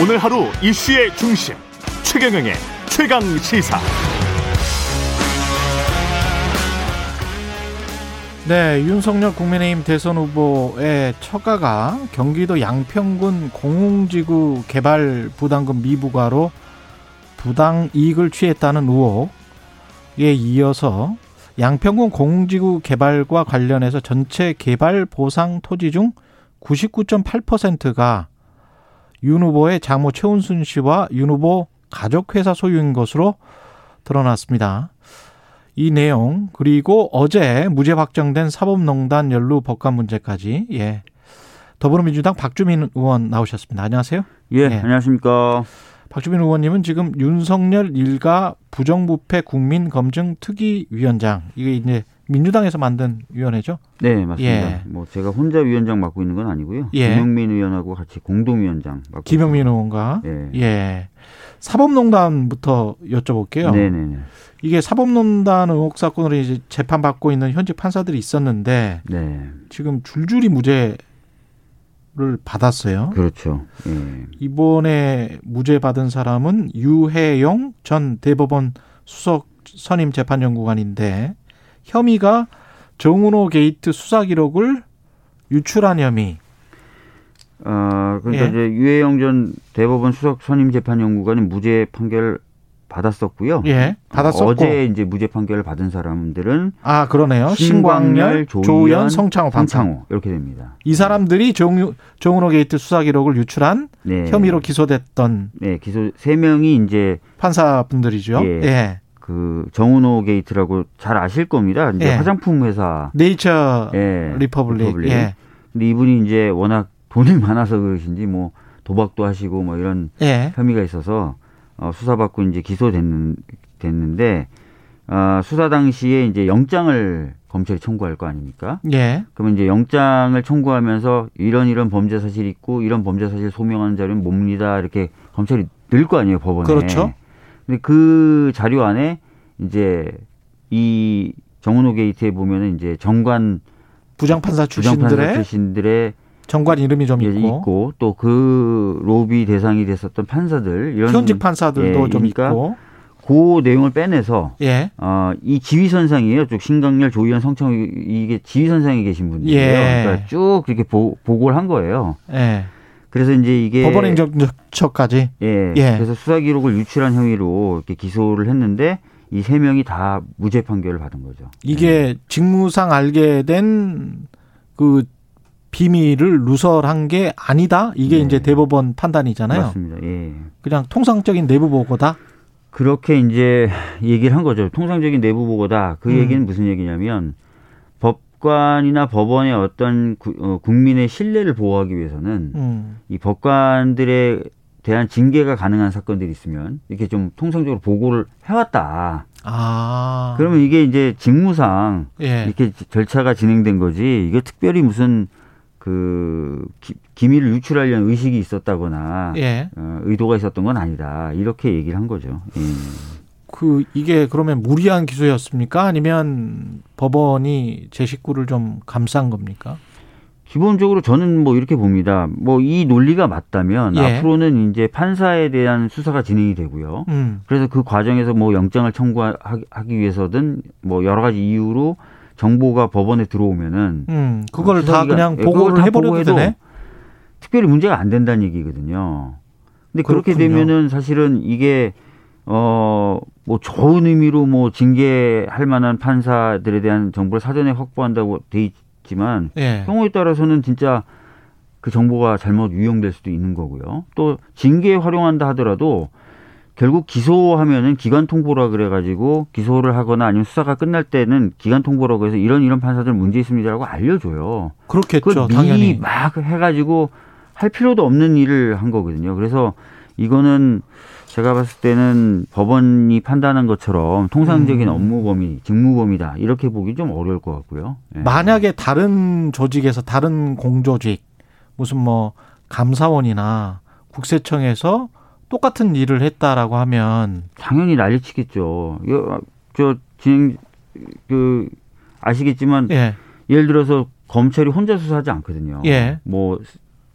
오늘 하루 이슈의 중심 최경영의 최강 시사. 네, 윤석열 국민의힘 대선 후보의 처가가 경기도 양평군 공흥지구 개발 부담금 미부과로 부당 이익을 취했다는 의혹에 이어서 양평군 공흥지구 개발과 관련해서 전체 개발 보상 토지 중 99.8%가 윤 후보의 장모 최은순 씨와 윤 후보 가족회사 소유인 것으로 드러났습니다. 이 내용 그리고 어제 무죄 확정된 사법농단 연루 법관 문제까지 예 더불어민주당 박주민 의원 나오셨습니다. 안녕하세요. 예, 예. 안녕하십니까. 박주민 의원님은 지금 윤석열 일가 부정부패 국민검증 특위위원장 이게 이제 민주당에서 만든 위원회죠? 네, 맞습니다. 예. 뭐 제가 혼자 위원장 맡고 있는 건 아니고요. 예. 김영민 의원하고 같이 공동위원장 맡고 김영민 의원과 예. 예. 사법농단부터 여쭤볼게요. 네, 네, 네. 이게 사법농단 의혹 사건으로 이제 재판 받고 있는 현직 판사들이 있었는데 네. 지금 줄줄이 무죄 를 받았어요. 그렇죠. 예. 이번에 무죄 받은 사람은 유해용 전 대법원 수석 선임 재판연구관인데 혐의가 정운호 게이트 수사 기록을 유출한 혐의. 어, 그러니까 예. 이제 유해용 전 대법원 수석 선임 재판 연구관이 무죄 판결 받았었고요. 예, 받았었고 어제 이제 무죄 판결을 받은 사람들은 아 그러네요. 신광렬, 조의연, 성창호, 방창호 이렇게 됩니다. 이 사람들이 정 정운호 게이트 수사 기록을 유출한 네. 혐의로 기소됐던 네 기소 세 명이 이제 판사분들이죠. 예. 예. 그 정운호 게이트라고 잘 아실 겁니다. 이제 예. 화장품 회사 네이처 예. 리퍼블릭. 리퍼블릭. 예. 근데 이분이 이제 워낙 돈이 많아서 그러신지 뭐 도박도 하시고 뭐 이런 예. 혐의가 있어서 어, 수사받고 이제 기소됐는 됐는데 어, 수사 당시에 이제 영장을 검찰이 청구할 거 아닙니까? 예. 그러면 이제 영장을 청구하면서 이런 이런 범죄 사실 있고 이런 범죄 사실 소명하는 자료는 뭡니다. 이렇게 검찰이 낼 거 아니에요 법원에. 그렇죠. 근데 그 자료 안에 이제 이 정은호 게이트에 보면은 이제 정관 부장판사 출신들의, 부장판사 출신들의 정관 이름이 좀 예, 있고, 있고 또 그 로비 대상이 됐었던 판사들 이런 현직 판사들도 예, 좀 그러니까 있고 그 내용을 빼내서 예. 어, 이 지휘선상이에요. 쭉 신강렬, 조희연, 성창 이게 지휘선상에 계신 분들이에요. 예. 그러니까 쭉 이렇게 보, 보고를 한 거예요. 예. 그래서 이제 이게 법원 행정처까지 예. 예. 그래서 수사 기록을 유출한 혐의로 이렇게 기소를 했는데 이 세 명이 다 무죄 판결을 받은 거죠. 이게 예. 직무상 알게 된그 비밀을 누설한 게 아니다. 이게 네. 이제 대법원 판단이잖아요. 맞습니다. 예. 그냥 통상적인 내부 보고다. 그렇게 이제 얘기를 한 거죠. 통상적인 내부 보고다. 그 음. 얘기는 무슨 얘기냐면 법 관이나 법원의 어떤 구, 어, 국민의 신뢰를 보호하기 위해서는 음. 이 법관들에 대한 징계가 가능한 사건들이 있으면 이렇게 좀 통상적으로 보고를 해왔다. 아. 그러면 이게 이제 직무상 예. 이렇게 절차가 진행된 거지. 이게 특별히 무슨 그 기, 기밀을 유출하려는 의식이 있었다거나 예. 어, 의도가 있었던 건 아니다 이렇게 얘기를 한 거죠. 예. 그 이게 그러면 무리한 기소였습니까? 아니면 법원이 제 식구를 좀 감싼 겁니까? 기본적으로 저는 뭐 이렇게 봅니다. 뭐 이 논리가 맞다면 예. 앞으로는 이제 판사에 대한 수사가 진행이 되고요. 음. 그래서 그 과정에서 뭐 영장을 청구하기 위해서든 뭐 여러 가지 이유로 정보가 법원에 들어오면은 음, 그걸 다 그냥 예, 보고를 해버려도 되네. 특별히 문제가 안 된다는 얘기거든요. 근데 그렇게 그렇군요. 되면은 사실은 이게 어 뭐 좋은 의미로 뭐 징계할 만한 판사들에 대한 정보를 사전에 확보한다고 돼 있지만 예. 경우에 따라서는 진짜 그 정보가 잘못 유용될 수도 있는 거고요. 또 징계에 활용한다 하더라도 결국 기소하면은 기관 통보라 그래 가지고 기소를 하거나 아니면 수사가 끝날 때는 기관 통보라고 해서 이런 이런 판사들 문제 있습니다라고 알려줘요. 그렇겠죠. 당연히 막 해가지고 할 필요도 없는 일을 한 거거든요. 그래서 이거는 제가 봤을 때는 법원이 판단한 것처럼 통상적인 음. 업무 범위, 직무 범위다 이렇게 보기 좀 어려울 것 같고요. 네. 만약에 다른 조직에서 다른 공조직 무슨 뭐 감사원이나 국세청에서 똑같은 일을 했다라고 하면 당연히 난리치겠죠. 저 진행 그 아시겠지만 예. 예를 들어서 검찰이 혼자 수사하지 않거든요. 예. 뭐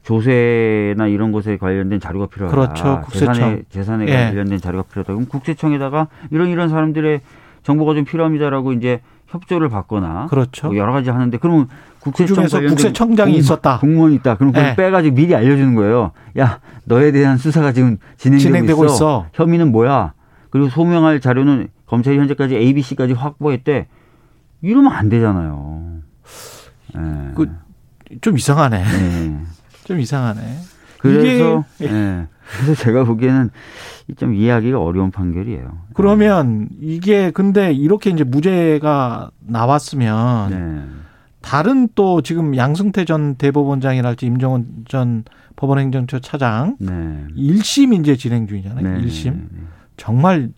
조세나 이런 것에 관련된 자료가 필요하다. 그렇죠. 국세청. 재산에 재산에 예. 관련된 자료가 필요하다. 그럼 국세청에다가 이런 이런 사람들의 정보가 좀 필요합니다라고 이제 협조를 받거나 그렇죠. 뭐 여러 가지 하는데 그러면 그 국세청 관련된 국세청장이 공- 있었다. 공무원이 있다. 그럼 그걸 예. 빼가지고 미리 알려주는 거예요. 야 너에 대한 수사가 지금 진행되고, 진행되고 있어. 있어. 혐의는 뭐야? 그리고 소명할 자료는 검찰이 현재까지 A, B, C까지 확보했대. 이러면 안 되잖아요. 예. 그좀 이상하네. 예. 좀 이상하네. 그래서 이게- 예. 그래서 제가 보기에는 좀 이해하기가 어려운 판결이에요. 그러면 이게 근데 이렇게 이제 무죄가 나왔으면 네. 다른 또 지금 양승태 전 대법원장이랄지 임종원 전 법원행정처 차장 네. 1심 이제 진행 중이잖아요. 네. 1심. 정말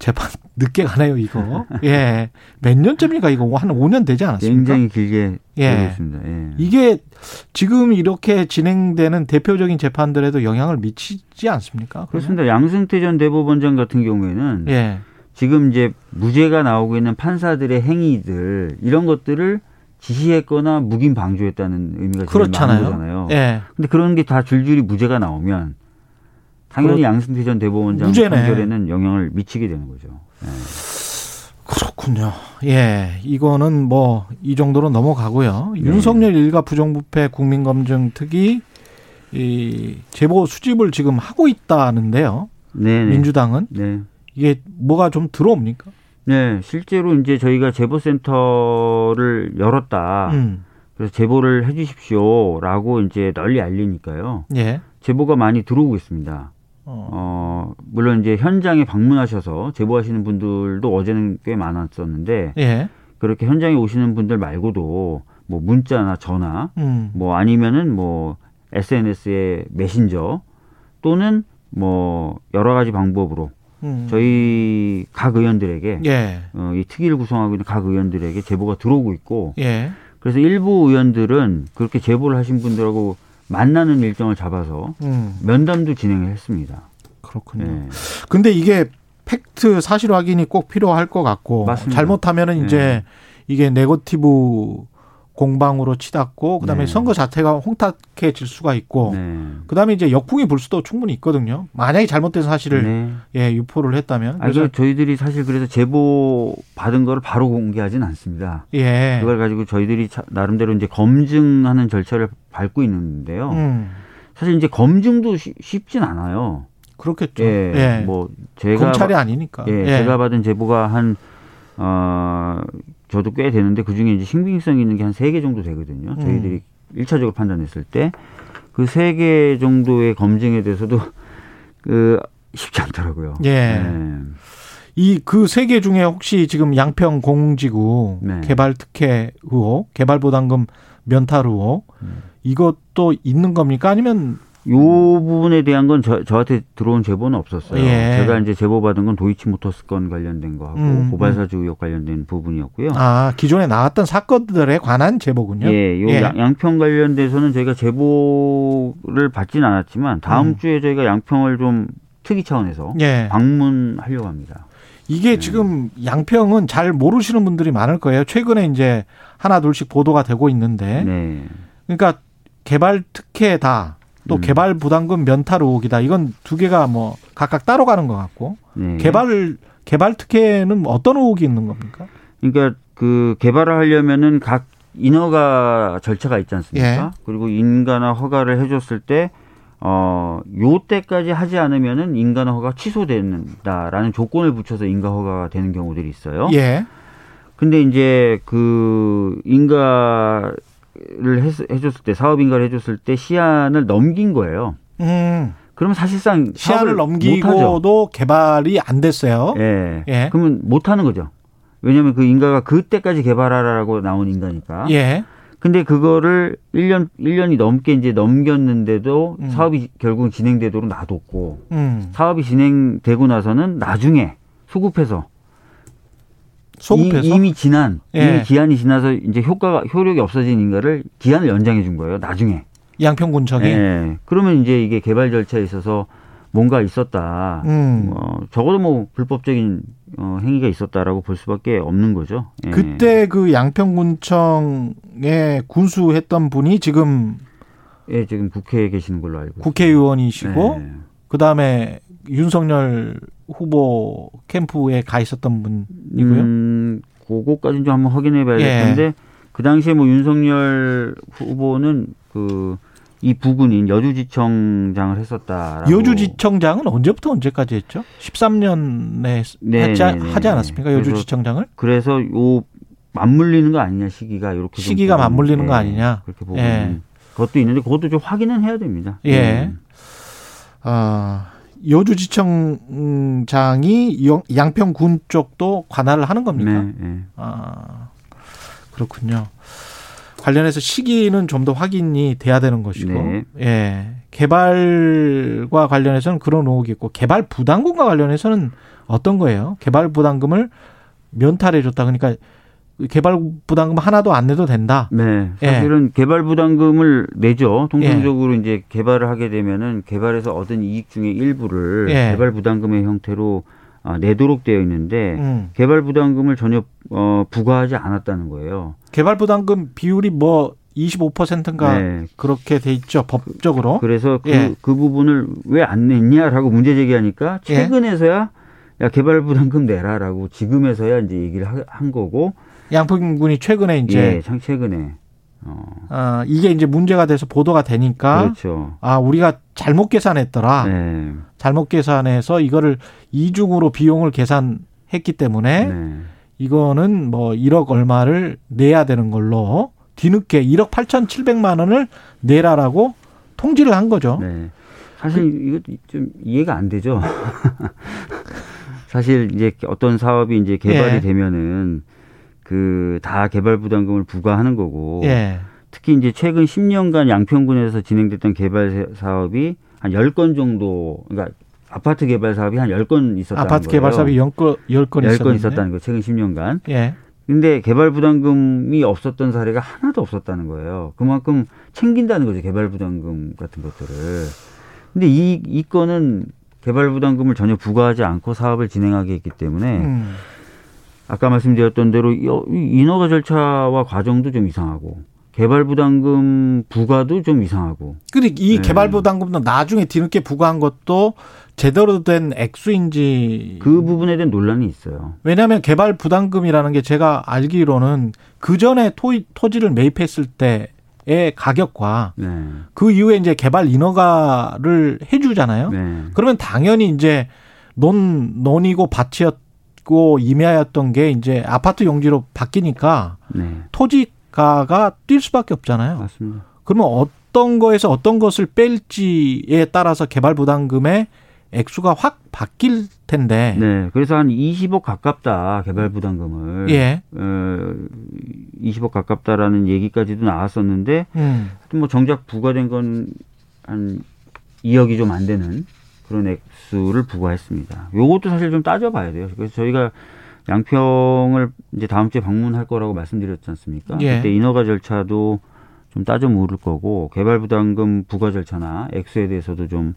재판 늦게 가네요, 이거. 예. 몇 년쯤입니까, 이거? 한 5년 되지 않았습니까? 굉장히 길게 예. 있습니다. 예. 이게 지금 이렇게 진행되는 대표적인 재판들에도 영향을 미치지 않습니까? 그러면? 그렇습니다. 양승태 전 대법원장 같은 경우에는 예. 지금 이제 무죄가 나오고 있는 판사들의 행위들 이런 것들을 지시했거나 묵인 방조했다는 의미가 제일 그렇잖아요. 많은 거잖아요. 예. 근데 그런 게 다 줄줄이 무죄가 나오면 당연히 양승태 전 대법원장 무죄네. 판결에는 영향을 미치게 되는 거죠. 예. 그렇군요. 예. 이거는 뭐 이 정도로 넘어가고요. 네. 윤석열 일가 부정부패 국민검증 특위 이 제보 수집을 지금 하고 있다는데요. 네, 네. 민주당은 네. 이게 뭐가 좀 들어옵니까? 네, 실제로 이제 저희가 제보센터를 열었다. 음. 그래서 제보를 해 주십시오라고 이제 널리 알리니까요. 예. 제보가 많이 들어오고 있습니다. 어. 어, 물론 이제 현장에 방문하셔서 제보하시는 분들도 어제는 꽤 많았었는데 예. 그렇게 현장에 오시는 분들 말고도 뭐 문자나 전화 음. 뭐 아니면은 뭐 SNS의 메신저 또는 뭐 여러 가지 방법으로 음. 저희 각 의원들에게 예. 어, 이 특위를 구성하고 있는 각 의원들에게 제보가 들어오고 있고 예. 그래서 일부 의원들은 그렇게 제보를 하신 분들하고 만나는 일정을 잡아서 음. 면담도 진행을 했습니다. 그렇군요. 예. 근데 이게 팩트 사실 확인이 꼭 필요할 것 같고 맞습니다. 잘못하면은 이제 네. 이게 네거티브 공방으로 치닫고 그다음에 네. 선거 자체가 혼탁해질 수가 있고 네. 그다음에 이제 역풍이 불 수도 충분히 있거든요. 만약에 잘못된 사실을 네. 예, 유포를 했다면 아, 그래서 그 저희들이 사실 그래서 제보 받은 거를 바로 공개하진 않습니다. 예. 그걸 가지고 저희들이 차- 나름대로 이제 검증하는 절차를 밟고 있는데요. 음. 사실 이제 검증도 쉬- 쉽진 않아요. 그렇겠죠. 예. 예. 뭐 제가 검찰이 아니니까. 예, 제가 받은 제보가 한, 어, 저도 꽤 되는데 그 중에 이제 신빙성 있는 게 한 세 개 정도 되거든요. 음. 저희들이 일차적으로 판단했을 때 그 세 개 정도의 검증에 대해서도 그 쉽지 않더라고요. 예. 이 그 세 개 중에 혹시 지금 양평 공지구 네. 개발 특혜 의혹, 개발 부담금 면탈 의혹 음. 이것도 있는 겁니까? 아니면 요 부분에 대한 건 저, 저한테 들어온 제보는 없었어요. 예. 제가 이제 제보 받은 건 도이치모터스 건 관련된 거하고 음, 고발사주 의혹 관련된 부분이었고요. 아 기존에 나왔던 사건들에 관한 제보군요. 예, 요 예. 양- 양평 관련돼서는 저희가 제보를 받지는 않았지만 다음 음. 주에 저희가 양평을 좀 특이 차원에서 예. 방문하려고 합니다. 이게 네. 지금 양평은 잘 모르시는 분들이 많을 거예요. 최근에 이제 하나 둘씩 보도가 되고 있는데, 네. 그러니까 개발 특혜다. 또 음. 개발 부담금 면탈 의혹이다. 이건 두 개가 뭐 각각 따로 가는 것 같고 네. 개발 개발 특혜는 어떤 의혹이 있는 겁니까? 그러니까 그 개발을 하려면은 각 인허가 절차가 있지 않습니까? 예. 그리고 인가나 허가를 해줬을 때 어, 요 때까지 하지 않으면은 인가나 허가 취소된다라는 조건을 붙여서 인가 허가가 되는 경우들이 있어요. 예. 근데 이제 그 인가를 해, 해줬을 때 사업 인가를 해줬을 때 시한을 넘긴 거예요. 음. 그러면 사실상 시한을. 넘기고도 개발이 안 됐어요. 예. 예. 그러면 못 하는 거죠. 왜냐하면 그 인가가 그때까지 개발하라고 나온 인가니까. 예. 근데 그거를 1년, 1년이 넘게 이제 넘겼는데도 음. 사업이 결국 진행되도록 놔뒀고 음. 사업이 진행되고 나서는 나중에 소급해서, 소급해서 이, 미 지난, 예. 이미 기한이 지나서 이제 효과가, 효력이 없어진 인가를 기한을 연장해 준 거예요. 나중에. 양평군청이 예. 그러면 이제 이게 개발 절차에 있어서 뭔가 있었다. 음. 어, 적어도 뭐 불법적인 어, 행위가 있었다라고 볼 수밖에 없는 거죠. 예. 그때 그 양평군청 에 군수했던 분이 지금 지금 국회에 계시는 걸로 알고 국회의원이시고 네. 그다음에 윤석열 후보 캠프에 가 있었던 분이고요. 음, 그거까지는 좀 한번 확인해 봐야 될 예. 텐데 그 당시에 뭐 윤석열 후보는 그 이 부근인 여주지청장을 했었다라고 여주지청장은 언제부터 언제까지 했죠? 13년에 네, 하지, 네, 네, 하지 않았습니까? 네. 여주지청장을? 그래서 요 맞물리는 거 아니냐 시기가 이렇게 좀 시기가 맞물리는 예, 거 아니냐? 그렇게 보고 예. 그것도 있는데 그것도 좀 확인은 해야 됩니다. 예. 음. 아, 여주지청장이 영- 양평군 쪽도 관할을 하는 겁니까? 네, 예. 아, 그렇군요. 관련해서 시기는 좀 더 확인이 돼야 되는 것이고, 네. 예. 개발과 관련해서는 그런 의혹이 있고, 개발 부담금과 관련해서는 어떤 거예요? 개발 부담금을 면탈해 줬다. 그러니까 개발 부담금 하나도 안 내도 된다. 네, 예. 사실은 개발 부담금을 내죠. 통상적으로 이제 개발을 하게 되면은 개발에서 얻은 이익 중에 일부를 예. 개발 부담금의 형태로 아, 내도록 되어 있는데 음. 개발 부담금을 전혀 어, 부과하지 않았다는 거예요. 개발 부담금 비율이 뭐 25%인가 네. 그렇게 돼 있죠. 법적으로. 그래서 그, 예. 그 부분을 왜 안 냈냐라고 문제 제기하니까 예. 최근에서야 야 개발 부담금 내라라고 지금에서야 이제 얘기를 하- 한 거고 양평 군이 최근에 이제 예, 참 최근에 어, 아, 이게 이제 문제가 돼서 보도가 되니까 그렇죠. 아, 우리가 잘못 계산했더라. 네. 잘못 계산해서 이거를 이중으로 비용을 계산했기 때문에 네. 이거는 뭐 1억 얼마를 내야 되는 걸로 뒤늦게 1억 8,700만 원을 내라라고 통지를 한 거죠. 네. 사실 이거 좀 이해가 안 되죠. 사실 이제 어떤 사업이 이제 개발이 예. 되면은 그 다 개발 부담금을 부과하는 거고 예. 특히 이제 최근 10년간 양평군에서 진행됐던 개발 사업이 한 10건 정도 그러니까 아파트 개발 사업이 한 10건 있었다는 아파트 거예요. 개발 사업이 10건, 10건 10건 있었는데. 있었다는 거 최근 10년간. 예. 근데 개발 부담금이 없었던 사례가 하나도 없었다는 거예요. 그만큼 챙긴다는 거죠. 개발 부담금 같은 것들을. 근데 이, 이 건은 개발 부담금을 전혀 부과하지 않고 사업을 진행하게 했기 때문에 음. 아까 말씀드렸던 대로 이 인허가 절차와 과정도 좀 이상하고 개발 부담금 부과도 좀 이상하고 근데 이 네. 개발 부담금도 나중에 뒤늦게 부과한 것도 제대로 된 액수인지 그 부분에 대한 논란이 있어요. 왜냐하면 개발 부담금이라는 게 제가 알기로는 그 전에 토, 토지를 매입했을 때의 가격과 네. 그 이후에 이제 개발 인허가를 해주잖아요. 네. 그러면 당연히 이제 논 논이고 밭이었 고 임야였던 게 이제 아파트 용지로 바뀌니까 네. 토지가가 뛸 수밖에 없잖아요. 맞습니다. 그러면 어떤 거에서 어떤 것을 뺄지에 따라서 개발 부담금의 액수가 확 바뀔 텐데. 네. 그래서 한 20억 가깝다 개발 부담금을 예. 어, 20억 가깝다라는 얘기까지도 나왔었는데 음. 뭐 정작 부과된 건 한 2억이 좀 안 되는 그런 액수를 부과했습니다. 요것도 사실 좀 따져봐야 돼요. 그래서 저희가 양평을 이제 다음 주에 방문할 거라고 말씀드렸지 않습니까? 예. 그때 인허가 절차도 좀 따져 물을 거고 개발 부담금 부과 절차나 액수에 대해서도 좀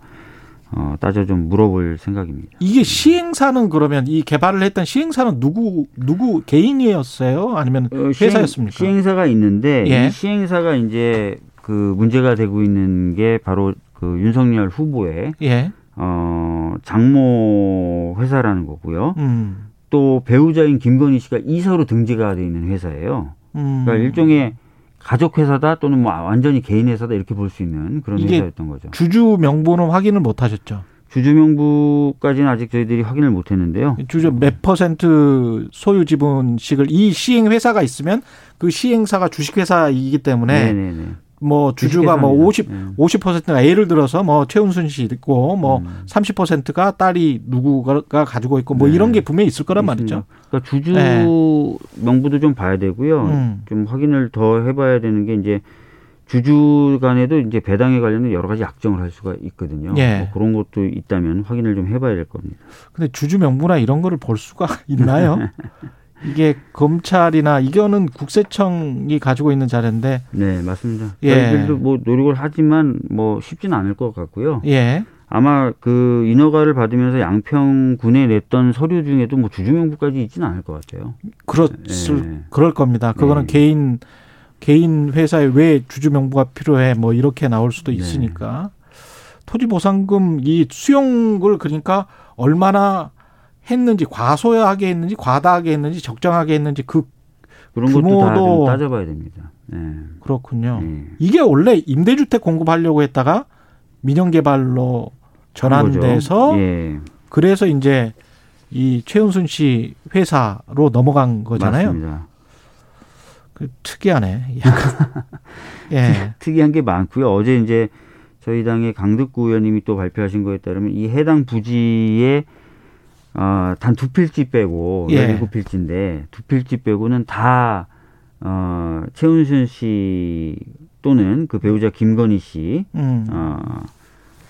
어, 따져 좀 물어볼 생각입니다. 이게 시행사는 그러면 이 개발을 했던 시행사는 누구 누구 개인이었어요? 아니면 어, 시행- 회사였습니까? 시행 사가 있는데 예. 이 시행사가 이제 그 문제가 되고 있는 게 바로 그 윤석열 후보의 예. 어 장모 회사라는 거고요. 음. 또 배우자인 김건희 씨가 이사로 등재가 돼 있는 회사예요. 음. 그러니까 일종의 가족 회사다 또는 뭐 완전히 개인 회사다 이렇게 볼 수 있는 그런 회사였던 거죠. 주주 명부는 확인을 못 하셨죠. 주주 명부까지는 아직 저희들이 확인을 못 했는데요. 주주 몇 퍼센트 소유 지분씩을 이 시행 회사가 있으면 그 시행사가 주식 회사이기 때문에 네네네. 뭐 주주가 뭐 50, 음. 50%가 예를 들어서 뭐 최은순 씨 있고 뭐 음. 30%가 딸이 누구가 가지고 있고 뭐 네. 이런 게 분명히 있을 거란 있습니다. 말이죠. 그러니까 주주 네. 명부도 좀 봐야 되고요. 음. 좀 확인을 더 해봐야 되는 게 이제 주주 간에도 이제 배당에 관련된 여러 가지 약정을 할 수가 있거든요. 예. 뭐 그런 것도 있다면 확인을 좀 해봐야 될 겁니다. 근데 주주 명부나 이런 거를 볼 수가 있나요? 이게 검찰이나 이거는 국세청이 가지고 있는 자료인데 네, 맞습니다. 예. 저희들도 뭐 노력을 하지만 뭐 쉽지는 않을 것 같고요. 예. 아마 그 인허가를 받으면서 양평군에 냈던 서류 중에도 뭐 주주 명부까지 있지는 않을 것 같아요. 그렇을 예. 그럴 겁니다. 그거는 네. 개인 개인 회사에 왜 주주 명부가 필요해 뭐 이렇게 나올 수도 네. 있으니까 토지 보상금 이 수용을 그러니까 얼마나 했는지 과소하게 했는지 과다하게 했는지 적정하게 했는지 그 그런 규모도- 좀 따져봐야 됩니다. 네. 그렇군요. 네. 이게 원래 임대주택 공급하려고 했다가 민영개발로 전환돼서. 예, 그래서 이제 이 최은순 씨 회사로 넘어간 거잖아요. 맞습니다. 그 특이하네. 예. 특이한 게 많고요. 어제 이제 저희 당의 강득구 의원님이 또 발표하신 거에 따르면 이 해당 부지에 어, 단 두 필지 빼고 예. 열일곱 필지인데 두 필지 빼고는 다 어, 최은순 씨 또는 그 배우자 김건희 씨 음. 어,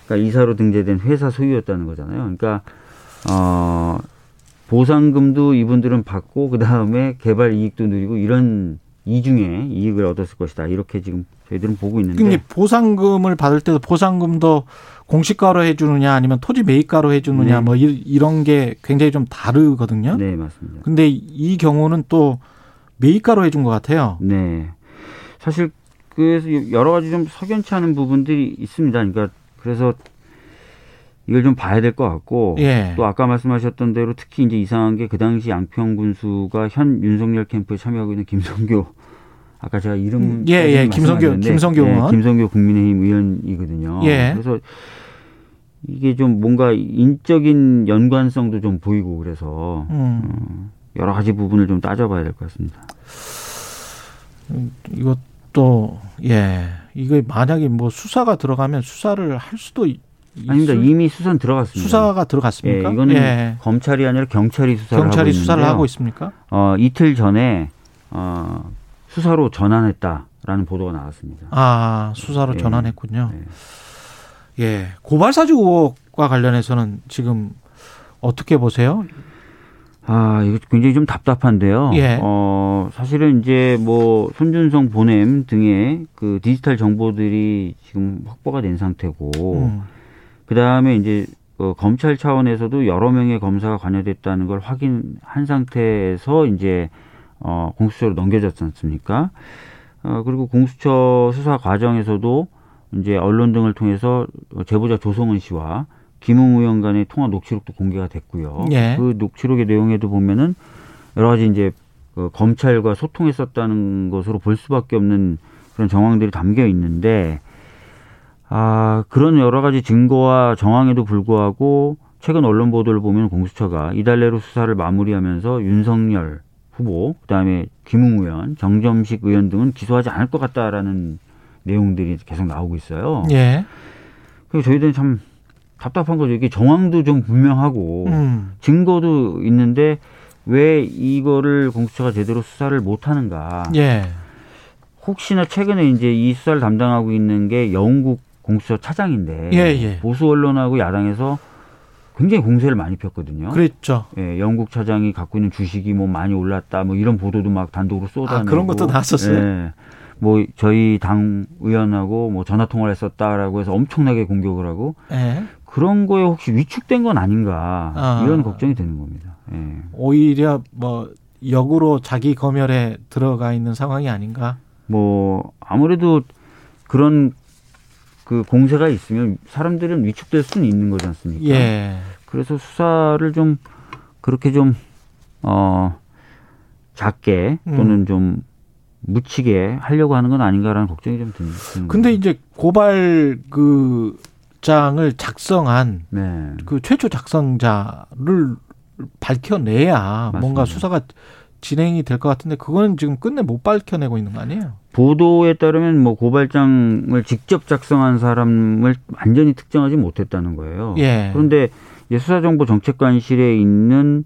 그러니까 이사로 등재된 회사 소유였다는 거잖아요. 그러니까 어, 보상금도 이분들은 받고 그 다음에 개발 이익도 누리고 이런 이중에 이익을 얻었을 것이다. 이렇게 지금 저희들은 보고 있는데 근데 보상금을 받을 때도 보상금도 공시가로 해주느냐 아니면 토지 매입가로 해주느냐 네. 뭐 이- 이런 게 굉장히 좀 다르거든요. 네 맞습니다. 근데 이 경우는 또 매입가로 해준 것 같아요. 네. 사실 그래서 여러 가지 좀 석연치 않은 부분들이 있습니다. 그러니까 그래서 이걸 좀 봐야 될 것 같고 예. 또 아까 말씀하셨던 대로 특히 이제 이상한 게 그 당시 양평 군수가 현 윤석열 캠프에 참여하고 있는 김성교 아까 제가 이름 음, 예, 예. 김성교- 김성교 예. 김성교 국민의힘 의원이거든요. 예. 그래서 이게 좀 뭔가 인적인 연관성도 좀 보이고 그래서 음. 여러 가지 부분을 좀 따져봐야 될 것 같습니다. 이것도 예. 이거 만약에 뭐 수사가 들어가면 수사를 할 수도 있, 아닙니다. 이미 수사는 들어갔습니다. 수사가 들어갔습니까? 예, 이거는 예. 검찰이 아니라 경찰이 수사를 경찰이 하고 수사를. 하고 있습니까? 어, 이틀 전에 어, 수사로 전환했다라는 보도가 나왔습니다. 아 수사로 예. 전환했군요. 예. 예, 고발사주 의혹과 관련해서는 지금 어떻게 보세요? 아, 이거 굉장히 좀 답답한데요. 예. 어, 사실은 이제 뭐 손준성 보냄 등의 그 디지털 정보들이 지금 확보가 된 상태고, 음, 그 다음에 이제 어, 검찰 차원에서도 여러 명의 검사가 관여됐다는 걸 확인한 상태에서 이제 어, 공수처로 넘겨졌지 않습니까? 어, 그리고 공수처 수사 과정에서도 이제 언론 등을 통해서 제보자 조성은 씨와 김웅 의원 간의 통화 녹취록도 공개가 됐고요. 예. 그 녹취록의 내용에도 보면은 여러 가지 이제 그 검찰과 소통했었다는 것으로 볼 수밖에 없는 그런 정황들이 담겨 있는데 아 그런 여러 가지 증거와 정황에도 불구하고 최근 언론 보도를 보면 공수처가 이달 내로 수사를 마무리하면서 윤석열 후보 그다음에 김웅 의원, 정점식 의원 등은 기소하지 않을 것 같다라는 내용들이 계속 나오고 있어요. 예, 그래서 저희들은 참 답답한 거죠. 이게 정황도 좀 분명하고 음, 증거도 있는데 왜 이거를 공수처가 제대로 수사를 못 하는가? 예, 혹시나 최근에 이제 이 수사를 담당하고 있는 게 영국 공수처 차장인데 예, 예. 보수 언론하고 야당에서 굉장히 공세를 많이 폈거든요. 그랬죠. 예, 영국 차장이 갖고 있는 주식이 뭐 많이 올랐다, 뭐 이런 보도도 막 단독으로 쏟아내고 아, 그런 것도 나왔었어요? 예, 뭐 저희 당 의원하고 뭐 전화 통화를 했었다라고 해서 엄청나게 공격을 하고 예, 그런 거에 혹시 위축된 건 아닌가 아. 이런 걱정이 되는 겁니다. 예. 오히려 뭐 역으로 자기 검열에 들어가 있는 상황이 아닌가? 뭐 아무래도 그런 그 공세가 있으면 사람들은 위축될 수는 있는 거지 않습니까? 예, 그래서 수사를 좀 그렇게 좀 어 작게 음. 또는 좀 묻히게 하려고 하는 건 아닌가라는 걱정이 좀 듭니다. 드는 근데. 이제 고발 그 장을 작성한 네. 그 최초 작성자를 밝혀내야 뭔가 맞습니다. 수사가 진행이 될 것 같은데 그거는 지금 끝내 못 밝혀내고 있는 거 아니에요? 보도에 따르면 뭐 고발장을 직접 작성한 사람을 완전히 특정하지 못했다는 거예요. 예. 그런데 이제 수사정보정책관실에 있는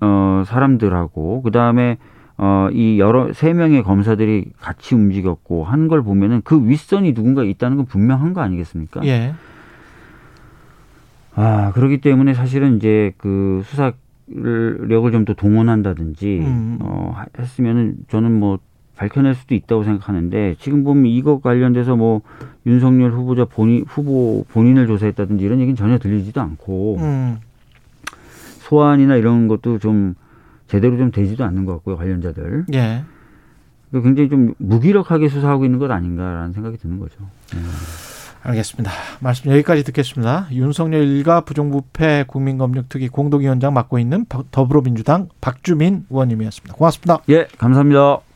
어 사람들하고 그 다음에 어이 여러 세 명의 검사들이 같이 움직였고 한 걸 보면은 그 윗선이 누군가 있다는 건 분명한 거 아니겠습니까? 예. 아 그렇기 때문에 사실은 이제 그 수사 력을 좀 더 동원한다든지 음. 어 했으면은 저는 뭐 밝혀낼 수도 있다고 생각하는데 지금 보면 이거 관련돼서 뭐 윤석열 후보자 본인 후보 본인을 조사했다든지 이런 얘기는 전혀 들리지도 않고 음. 소환이나 이런 것도 좀 제대로 좀 되지도 않는 것 같고요 관련자들 예. 굉장히 좀 무기력하게 수사하고 있는 것 아닌가라는 생각이 드는 거죠. 음. 알겠습니다. 말씀 여기까지 듣겠습니다. 윤석열 일가 부정부패 국민검증특위 공동위원장 맡고 있는 더불어민주당 박주민 의원님이었습니다. 고맙습니다. 예, 감사합니다.